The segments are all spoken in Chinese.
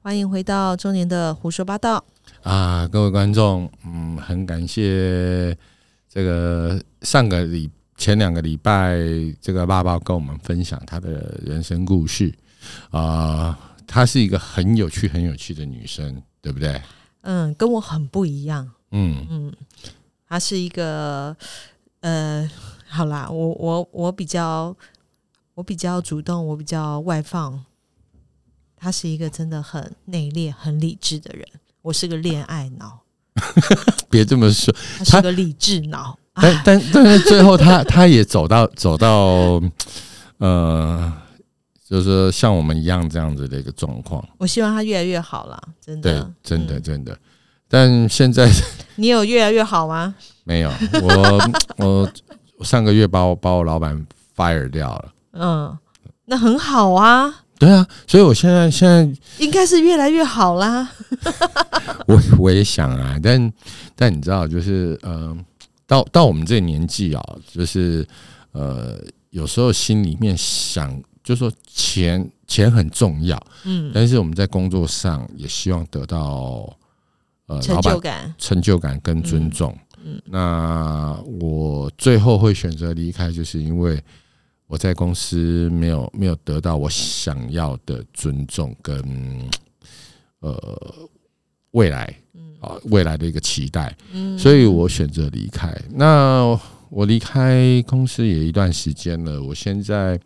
欢迎回到中年的胡说八道。啊，各位观众，嗯，很感谢这个上个礼前两个礼拜，这个爸爸跟我们分享他的人生故事啊，她是一个很有趣、很有趣的女生，对不对？嗯，跟我很不一样。嗯嗯，她是一个呃，好啦，我我我比较我比较主动，我比较外放。她是一个真的很内敛、很理智的人。我是个恋爱脑，别这么说，他是个理智脑。但 但但是最后，他他也走到走到呃，就是说像我们一样这样子的一个状况。我希望他越来越好啦，真对的，，真的嗯真的。但现在 你有越来越好吗？没有，我我我上个月把我把我老板 fire 掉了。嗯，那很好啊，对啊，所以我现在现在应该是越来越好啦。我我也想啊，但但你知道，就是呃，到到我们这个年纪啊，就是呃，有时候心里面想，就说钱钱很重要，嗯，但是我们在工作上也希望得到呃成就感。成就感跟尊重。嗯那我最后会选择离开，就是因为我在公司没有没有得到我想要的尊重跟呃未来啊未来的一个期待，嗯所以我选择离开。那我离开公司也一段时间了，我现在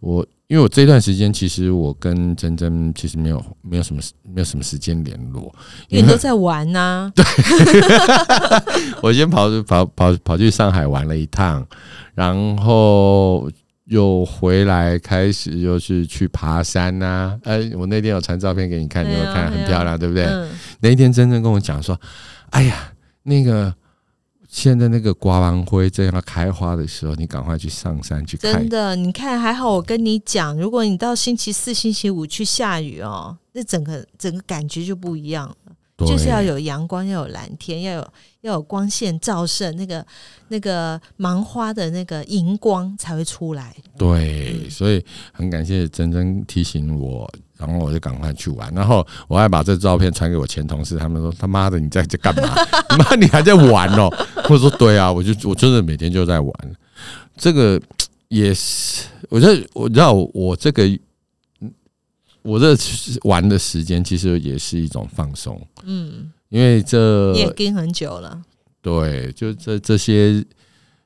我。因为我这段时间，其实我跟珍珍其实没有没有什么没有什么时间联络，因为你都 在玩呐、我先跑跑跑跑去上海玩了一趟，然后又回来开始又是去爬山呐、哎，我那天有传照片给你看，你有有看？啊很漂亮，对不对？嗯，那一天真正跟我讲说，哎呀，那个现在那个刮完灰正要开花的时候，你赶快去上山去看真。的，你看还好，我跟你讲，如果你到星期四、星期五去下雨哦，那整个整个感觉就不一样就是要有阳光，要有蓝天，要有要有光线照射，那个那个芒花的那个荧光才会出来。对，嗯所以很感谢珍珍提醒我，然后我就赶快去玩。然后我还把这照片传给我前同事，他们说他妈的你在这干嘛？妈你还在玩哦？我说对啊，我就我真的每天就在玩。这个也是，我觉得我知道我这个我这玩的时间其实也是一种放松，嗯，因为这你也跟很久了，对，就这这些，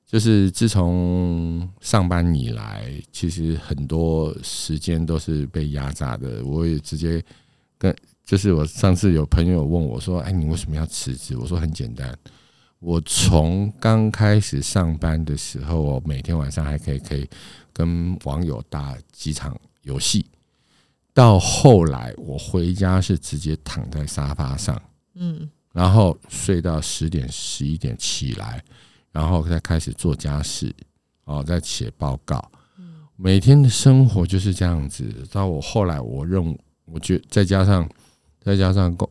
就是自从上班以来，其实很多时间都是被压榨的。我也直接跟，就是我上次有朋友问我说：“哎，你为什么要辞职？”我说很简单，我从刚开始上班的时候，我每天晚上还可以可以跟网友打几场游戏，到后来我回家是直接躺在沙发上。嗯然后睡到十点十一点起来，然后再开始做家事，哦，再写报告。每天的生活就是这样子。到我后来，我认，我觉再加上再加上工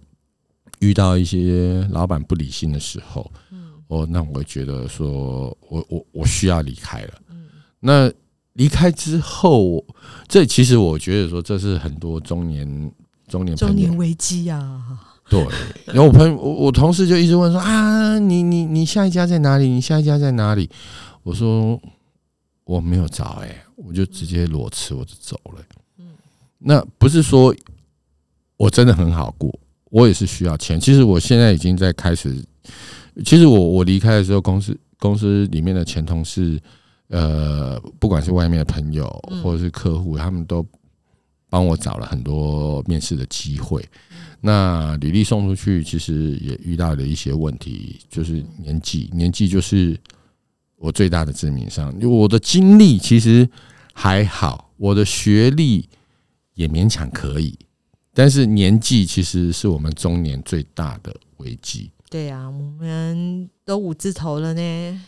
遇到一些老板不理性的时候，嗯哦，那我会觉得说我我我需要离开了。嗯那离开之后，这其实我觉得说这是很多中年中年中年危机啊，对，然后我朋友，我我同事就一直问说啊，你你你下一家在哪里？你下一家在哪里？我说我没有找、欸，我就直接裸辞，我就走了、嗯那不是说我真的很好过，我也是需要钱。其实我现在已经在开始，其实我我离开的时候，公司公司里面的前同事，呃，不管是外面的朋友嗯或者是客户，他们都帮我找了很多面试的机会。那履历送出去，其实也遇到了一些问题，就是年纪，年纪就是我最大的致命伤。我的经历其实还好，我的学历也勉强可以，但是年纪其实是我们中年最大的危机。对啊，我们都五字头了呢。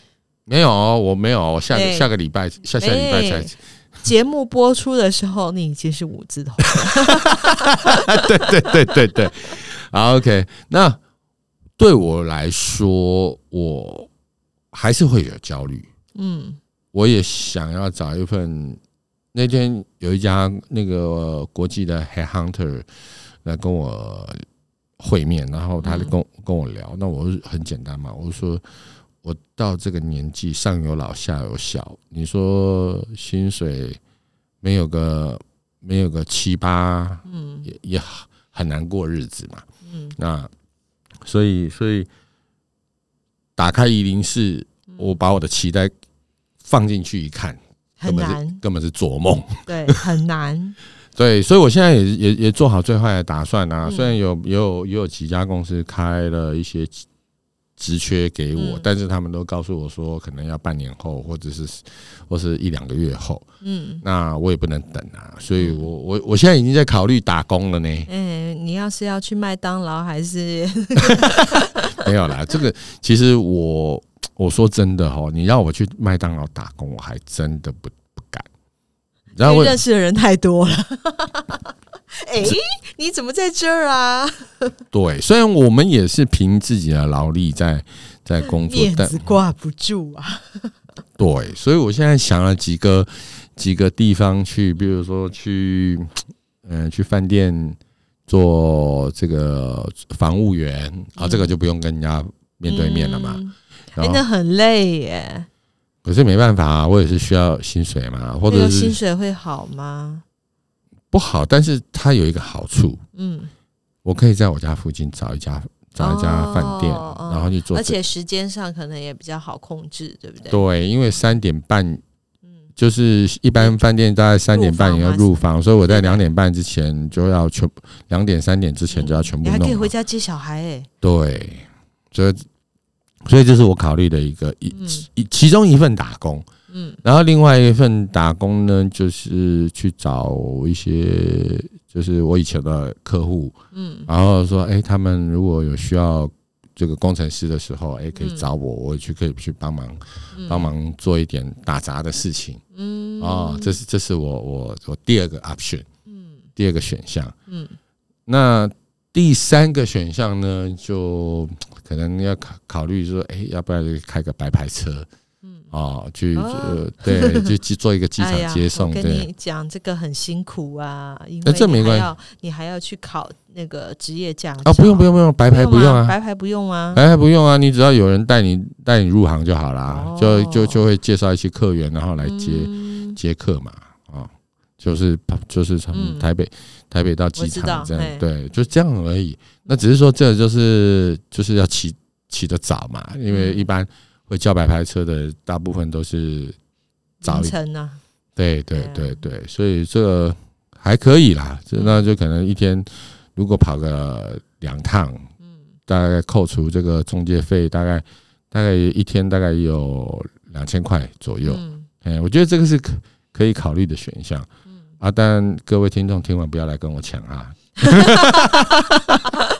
没有哦，我没有哦，我下下个礼拜下下礼拜才哎 节目播出的时候，你已经是五字头。对对对对对，好 OK。那对我来说，我还是会有焦虑。嗯我也想要找一份。那天有一家那个国际的 head hunter，来跟我会面，然后他就跟跟我聊，那我是很简单嘛，我说我到这个年纪，上有老下有小，你说薪水没有个没有个七八，嗯也也很难过日子嘛。嗯那所以所以打开一零四，我把我的期待放进去一看，很根本是难，根本是做梦。对，很难。对，所以我现在也也也做好最坏的打算啊。嗯虽然有也有也有几家公司开了一些职缺给我，嗯但是他们都告诉我说，可能要半年后，或者是或是一两个月后。嗯，那我也不能等啊，所以我我我现在已经在考虑打工了呢。嗯、你要是要去麦当劳，还是 没有啦，这个其实我我说真的哦，你让我去麦当劳打工，我还真的不不敢。然后我认识的人太多了？哎、你怎么在这儿啊？对，虽然我们也是凭自己的劳力在在工作 面，但子挂不住啊！对，所以我现在想了几个几个地方去，比如说去嗯、呃去饭店做这个房务员啊，这个就不用跟人家面对面了嘛。嗯哎、然后那很累耶。可是没办法啊，我也是需要薪水嘛，或者是薪水会好吗？不好，但是它有一个好处，嗯，我可以在我家附近找一家找一家饭店，哦哦然后去做。而且时间上可能也比较好控制，对不对？对，因为三点半嗯，就是一般饭店大概三点半也要入房，所以我在两点半之前就要全两点三点之前就要全部弄你还可以。回家接小孩哎。对，所以所以这是我考虑的一个一嗯一其中一份打工，嗯。然后另外一份打工呢，就是去找一些就是我以前的客户，嗯。然后说，哎、他们如果有需要这个工程师的时候，哎、可以嗯找我，我去可以去帮忙嗯。帮忙做一点打杂的事情。嗯。哦，这是这是我我我第二个 option，嗯。第二个选项。嗯。那第三个选项呢，就可能要考考虑说，哎、要不要开个白牌车嗯。哦，去哦。呃对，就去做一个机场接送，我跟对。你讲，这个很辛苦啊，因为这没关系。你还要去考那个职业驾照啊，不用不用不用，白牌不用啊，白牌不用啊？白牌不用啊，你只要有人带你带你入行就好啦，哦。就就就会介绍一些客源，然后来接、嗯。接客嘛，啊、就是就是从嗯。台北、台北到机场这样，对，就这样而已。那只是说这就是就是要起起得早嘛，因为嗯。一般会叫白牌车的大部分都是早晨啊，对对对对对，所以这个还可以啦，这嗯那就可能一天如果跑个两趟，嗯大概扣除这个中介费，大概大概一天大概有两千块左右。嗯哎、我觉得这个是可可以考虑的选项嗯啊。但各位听众听完不要来跟我抢啊。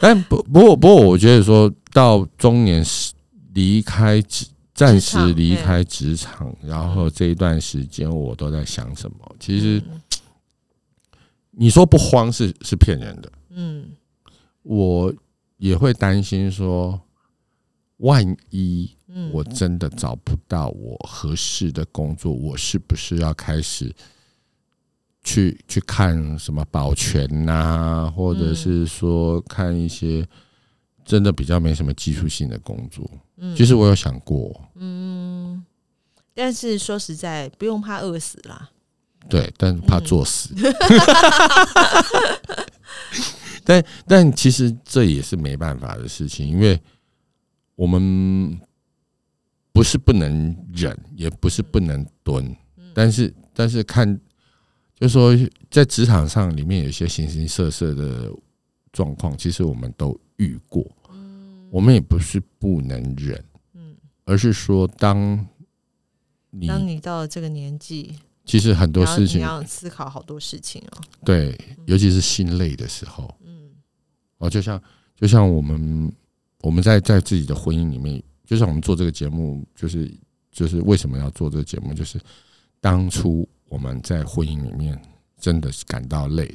但不不过不过，我觉得说到中年时离开职，暂时离开职场，然后这一段时间我都在想什么？其实嗯。你说不慌是是骗人的，嗯。我也会担心说，万一嗯，我真的找不到我合适的工作，我是不是要开始去去看什么保全呐、或者是说看一些真的比较没什么技术性的工作？嗯其实我有想过，嗯，但是说实在，不用怕饿死啦。对，但怕嗯作死。但但其实这也是没办法的事情，因为我们不是不能忍，也不是不能蹲，嗯但是但是看，就是说在职场上里面有一些形形色色的状况，其实我们都遇过，我们也不是不能忍，嗯，而是说当你当你到了这个年纪，其实很多事情你要思考好多事情哦。对，尤其是心累的时候，嗯。哦，就像就像我们我们在在自己的婚姻里面，就像我们做这个节目，就是就是为什么要做这个节目，就是当初我们在婚姻里面真的是感到累，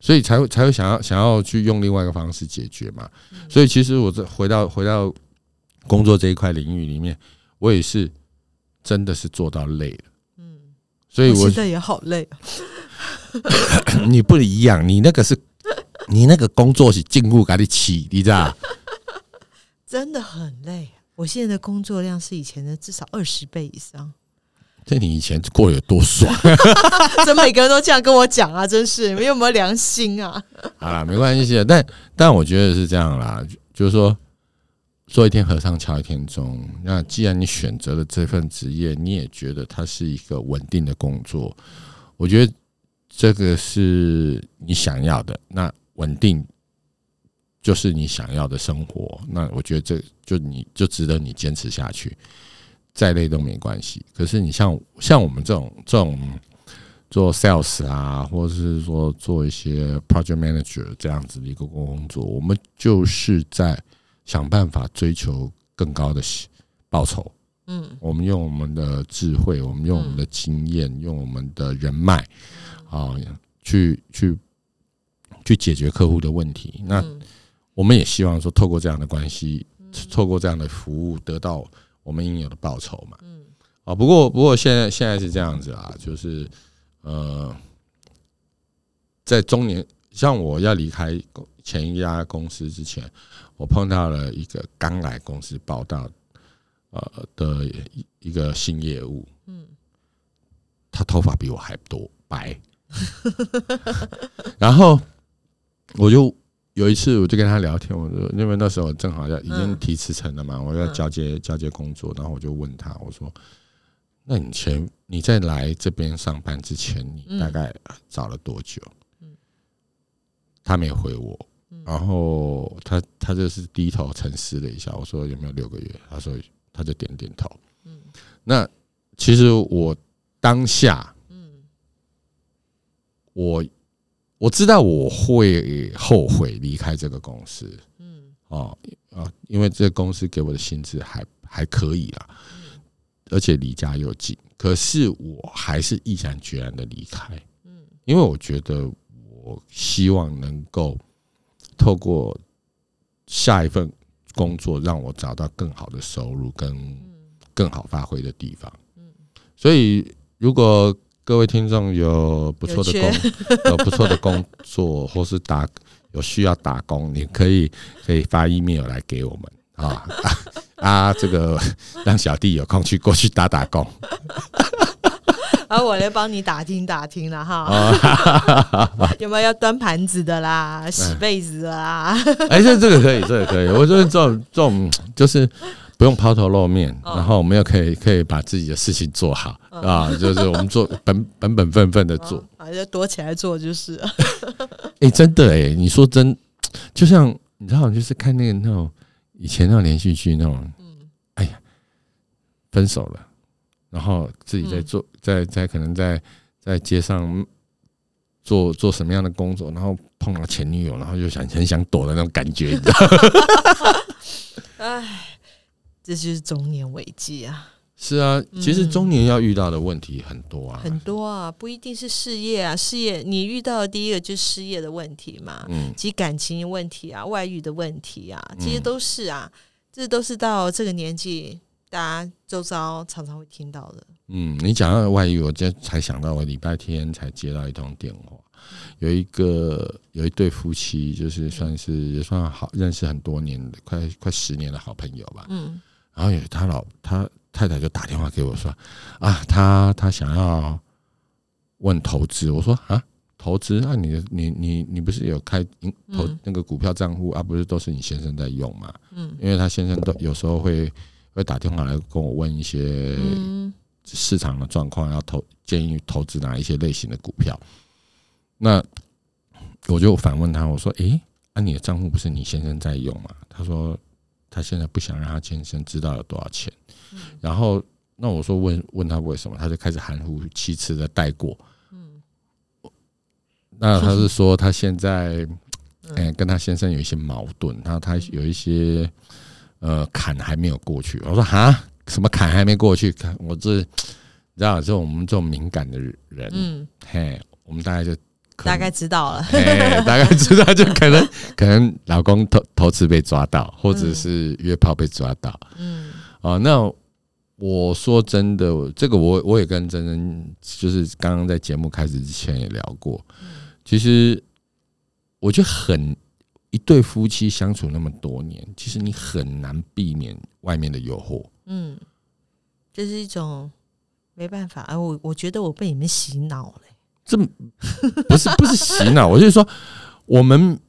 所以才会才会想要想要去用另外一个方式解决嘛。所以其实我这回到回到工作这一块领域里面，我也是真的是做到累了，嗯，所以我我现在也好累啊。你不一样，你那个是，你那个工作是进步给你起，你知道？真的很累。我现在的工作量是以前的至少二十倍以上。这你以前过得有多爽？怎么每个人都这样跟我讲啊？真是，你有没有良心啊？好了，没关系的。但但我觉得是这样啦，就是说，做一天和尚敲一天钟。那既然你选择了这份职业，你也觉得它是一个稳定的工作，我觉得这个是你想要的。那稳定就是你想要的生活。那我觉得这就你就值得你坚持下去。再累都没关系。可是你像像我们这种这种做 sales 啊，或者是说做一些 project manager 这样子的一个工作，我们就是在想办法追求更高的报酬。嗯，我们用我们的智慧，我们用我们的经验，用我们的人脉啊，去去去解决客户的问题。那我们也希望说，透过这样的关系，透过这样的服务，得到。我们应有的报酬嘛，嗯，啊，不过不过现在现在是这样子啊，就是呃，在中年，像我要离开前一家公司之前，我碰到了一个刚来公司报道呃的一一个新业务，嗯，他头发比我还多白，然后我就。有一次，我就跟他聊天，我说因为那时候正好要已经提辞呈了嘛，我要交接交接工作，然后我就问他，我说：“那你前你在来这边上班之前，你大概找了多久？”他没回我，然后他他就是低头沉思了一下，我说：“有没有六个月？”他说他就点点头。嗯，那其实我当下，嗯，我。我知道我会后悔离开这个公司，嗯，哦，啊，因为这个公司给我的薪资还还可以啦，而且离家又近，可是我还是毅然决然的离开，嗯，因为我觉得我希望能够透过下一份工作，让我找到更好的收入跟更好发挥的地方，嗯，所以如果。各位听众有不错的工，有不错的工作，或是打有需要打工，你可以可以发 email 来给我们啊 啊！这个让小弟有空去过去打打工，而 我来帮你打听打听了哈。有没有要端盘子的啦，洗被子的啦？哎，这这个可以，这个可以。我觉得这种这种就是。不用抛头露面，然后我们又可以可以把自己的事情做好啊，就是我们做 本本本分分的做，啊，就躲起来做就是。哎，真的哎，你说真，就像你知道，就是看那个那种以前那种连续剧那种，嗯，哎呀，分手了，然后自己在做，在在可能在在街上做做什么样的工作，然后碰到前女友，然后就想很想躲的那种感觉，你知道？哎。这就是中年危机啊！是啊，其实中年要遇到的问题很多啊，很多啊，不一定是事业啊，事业你遇到的第一个就是失业的问题嘛，嗯，及感情问题啊，外遇的问题啊，这些都是啊，这都是到这个年纪大家周遭常常会听到的。嗯，你讲到外遇，我今天才想到，我礼拜天才接到一通电话，有一个有一对夫妻，就是算是也算好认识很多年的，快快十年的好朋友吧，嗯。然后有他老他太太就打电话给我说啊，他他想要问投资，我说啊，投资那你你你你不是有开投那个股票账户啊？不是都是你先生在用嘛？嗯，因为他先生都有时候会会打电话来跟我问一些市场的状况，要投建议投资哪一些类型的股票。那我就反问他，我说，诶，啊，你的账户不是你先生在用嘛？他说。他现在不想让他先生知道有多少钱，然后那我说问问他为什么，他就开始含糊其辞的带过。嗯，那他是说他现在嗯跟他先生有一些矛盾，然后他有一些呃坎还没有过去。我说哈，什么坎还没过去？看我这，你知道，就我们这种敏感的人，嗯，嘿，我们大概就。大概知道了，大概知道就可能 可能老公偷偷吃被抓到，或者是约炮被抓到，嗯，哦，那我说真的，这个我我也跟珍珍，就是刚刚在节目开始之前也聊过。其实我觉得很一对夫妻相处那么多年，其实你很难避免外面的诱惑。嗯，这是一种没办法。哎，我我觉得我被你们洗脑了。这不是不是洗脑，我就是说，我们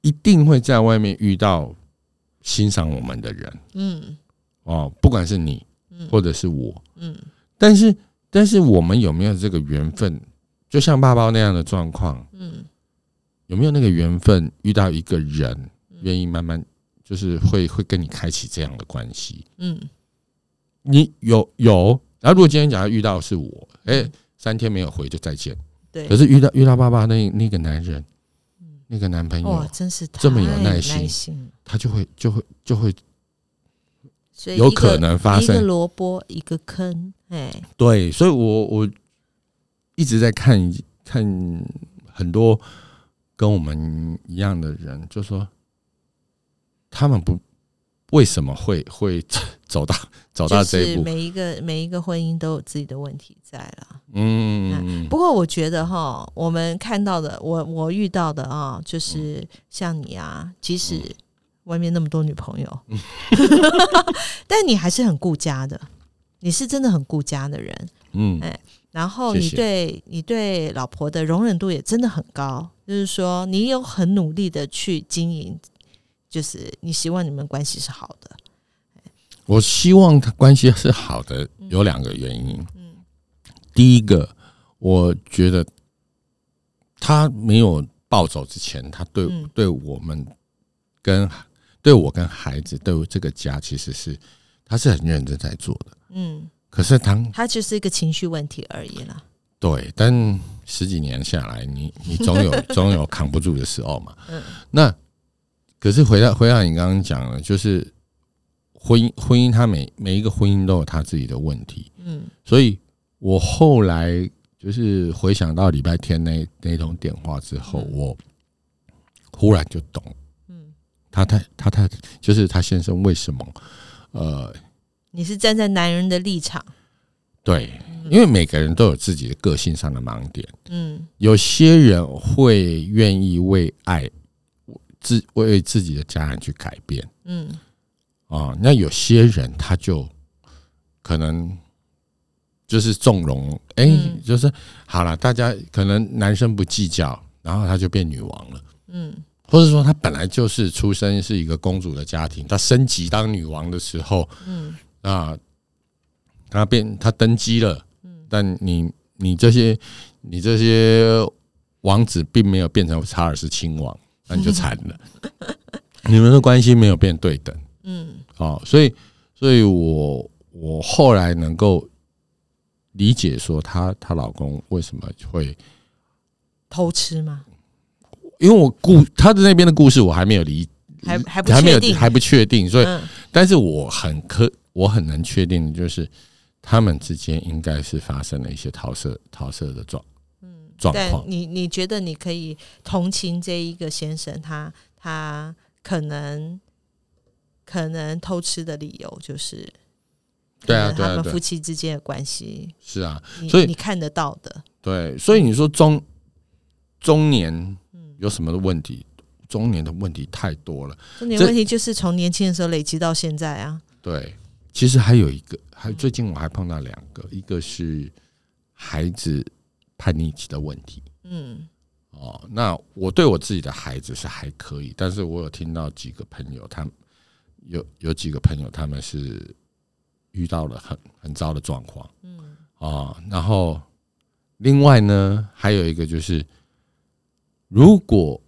一定会在外面遇到欣赏我们的人。嗯，哦，不管是你。或者是我，嗯，但是但是我们有没有这个缘分？就像爸爸那样的状况，嗯，有没有那个缘分遇到一个人，愿意慢慢就是会会跟你开启这样的关系？嗯，你有有，然后如果今天假如遇到是我，哎，三天没有回就再见，对，可是遇到遇到爸爸那那个男人，那个男朋友，真是这么有耐心，他就会就会就会。有可能发生。一个萝卜一个坑，哎，对，所以我我一直在看看很多跟我们一样的人，就说他们不为什么会会走到 走到这一步？每一个每一个婚姻都有自己的问题在了，嗯。不过我觉得哈，我们看到的，我我遇到的啊，就是像你啊，即使。外面那么多女朋友，但你还是很顾家的，你是真的很顾家的人，嗯，哎，然后你对你对老婆的容忍度也真的很高，就是说你有很努力的去经营，就是你希望你们关系是好的。我希望他关系是好的，有两个原因，嗯，第一个，我觉得他没有暴走之前，他对对我们跟。对我跟孩子，对我这个家，其实是他是很认真在做的。嗯，可是当他就是一个情绪问题而已啦。对，但十几年下来，你你总有 总有扛不住的时候嘛。嗯，那可是回到回到你刚刚讲了，就是婚姻婚姻，他每每一个婚姻都有他自己的问题。嗯，所以我后来就是回想到礼拜天那那通电话之后，我忽然就懂。嗯他太他太就是他先生为什么？呃，你是站在男人的立场，对，因为每个人都有自己的个性上的盲点。嗯，有些人会愿意为爱自为自己的家人去改变。嗯，啊，那有些人他就可能就是纵容，哎，就是好了，大家可能男生不计较，然后他就变女王了。嗯。或者说，他本来就是出生是一个公主的家庭，她升级当女王的时候，嗯啊，她变她登基了，嗯，但你你这些你这些王子并没有变成查尔斯亲王，那你就惨了，你们的关系没有变对等，嗯，好，所以所以我我后来能够理解说，她她老公为什么会偷吃吗？因为我故他的那边的故事我还没有理，还还还没有还不确定，所以，但是我很可我很能确定的就是，他们之间应该是发生了一些桃色桃色的状嗯状况。你你觉得你可以同情这一个先生，他他可能可能偷吃的理由就是，对啊，他们夫妻之间的关系是啊，所以你看得到的，对，所以你说中中年。有什么的问题？中年的问题太多了。中年问题就是从年轻的时候累积到现在啊。对，其实还有一个，还最近我还碰到两个，一个是孩子叛逆期的问题。嗯，哦，那我对我自己的孩子是还可以，但是我有听到几个朋友，他们有有几个朋友，他们是遇到了很很糟的状况。嗯，啊，然后另外呢，还有一个就是。如果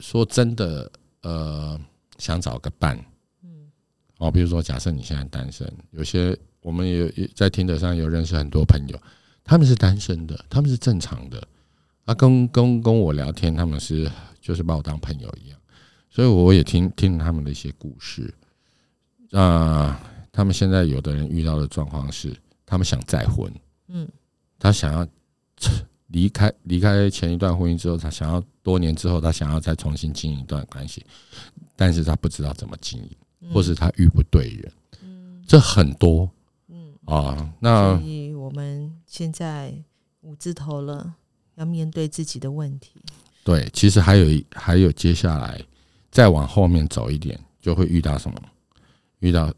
说真的，呃，想找个伴，嗯，哦，比如说，假设你现在单身，有些我们也在听得上有认识很多朋友，他们是单身的，他们是正常的，啊，跟跟跟我聊天，他们是就是把我当朋友一样，所以我也听听他们的一些故事，啊，他们现在有的人遇到的状况是，他们想再婚，嗯，他想要。离开离开前一段婚姻之后，他想要多年之后，他想要再重新经营一段关系，但是他不知道怎么经营，或是他遇不对人。这很多，嗯啊，那所以我们现在五字头了，要面对自己的问题。对，其实还有一还有接下来再往后面走一点，就会遇到什么？遇到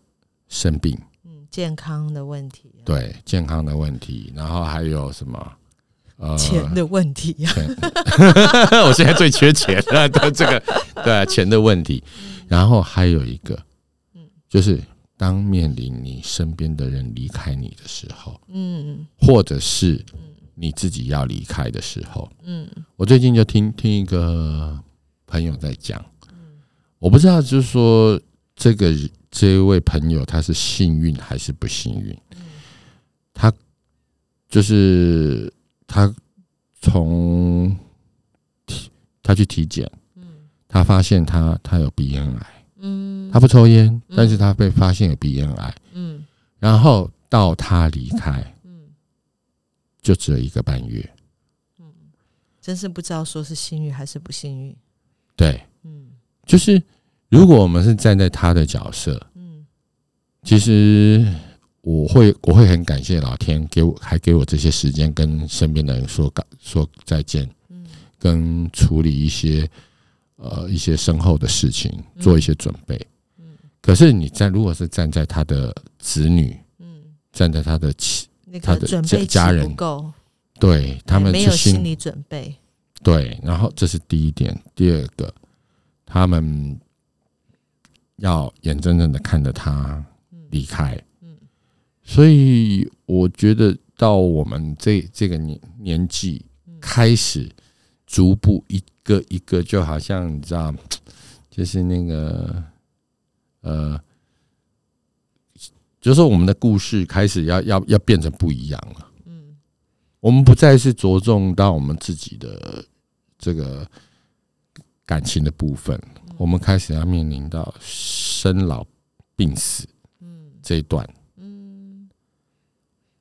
生病，嗯，健康的问题、啊，对健康的问题，然后还有什么？呃，钱的问题 我现在最缺钱了，对 这个对啊钱的问题，然后还有一个，嗯就是当面临你身边的人离开你的时候，嗯。或者是你自己要离开的时候，嗯。我最近就听听一个朋友在讲，我不知道就是说这个这一位朋友他是幸运还是不幸运，他就是他从体他去体检，他发现他他有鼻咽癌，嗯。他不抽烟，但是他被发现有鼻咽癌，嗯。然后到他离开嗯，就只有一个半月，真是不知道说是幸运还是不幸运。对，嗯。就是如果我们是站在他的角色，嗯。其实我会我会很感谢老天给我还给我这些时间跟身边的人说感说再见，嗯。跟处理一些呃一些身后的事情，做一些准备。嗯。可是你在如果是站在他的子女，嗯，站在他的妻，那他的家人对他们没有心理准备。对，然后这是第一点，第二个，他们要眼睁睁的看着他离开，嗯。所以我觉得到我们这这个年年纪，嗯。开始逐步一一个一个，就好像你知道，就是那个呃，就是我们的故事开始要要要变成不一样了。嗯我们不再是着重到我们自己的这个感情的部分，我们开始要面临到生老病死嗯这一段。嗯，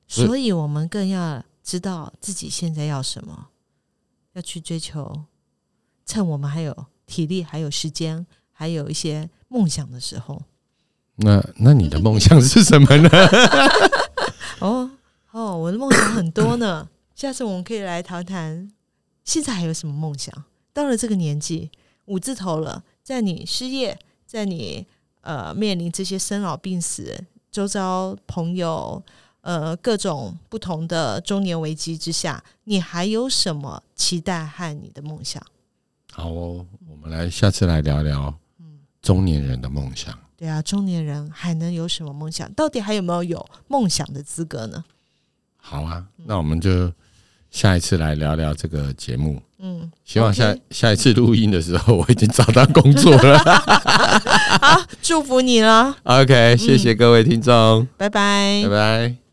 所以我们更要知道自己现在要什么，要去追求。趁我们还有体力、还有时间、还有一些梦想的时候，那那你的梦想是什么呢？哦哦，我的梦想很多呢。下次我们可以来谈谈，现在还有什么梦想？到了这个年纪，五字头了，在你失业，在你呃面临这些生老病死、周遭朋友呃各种不同的中年危机之下，你还有什么期待和你的梦想？好哦，我们来下次来聊聊中年人的梦想。对啊，中年人还能有什么梦想？到底还有没有有梦想的资格呢？好啊，那我们就下一次来聊聊这个节目。嗯，希望下下一次录音的时候，我已经找到工作了。好，祝福你了，OK，谢谢各位听众，拜拜拜拜。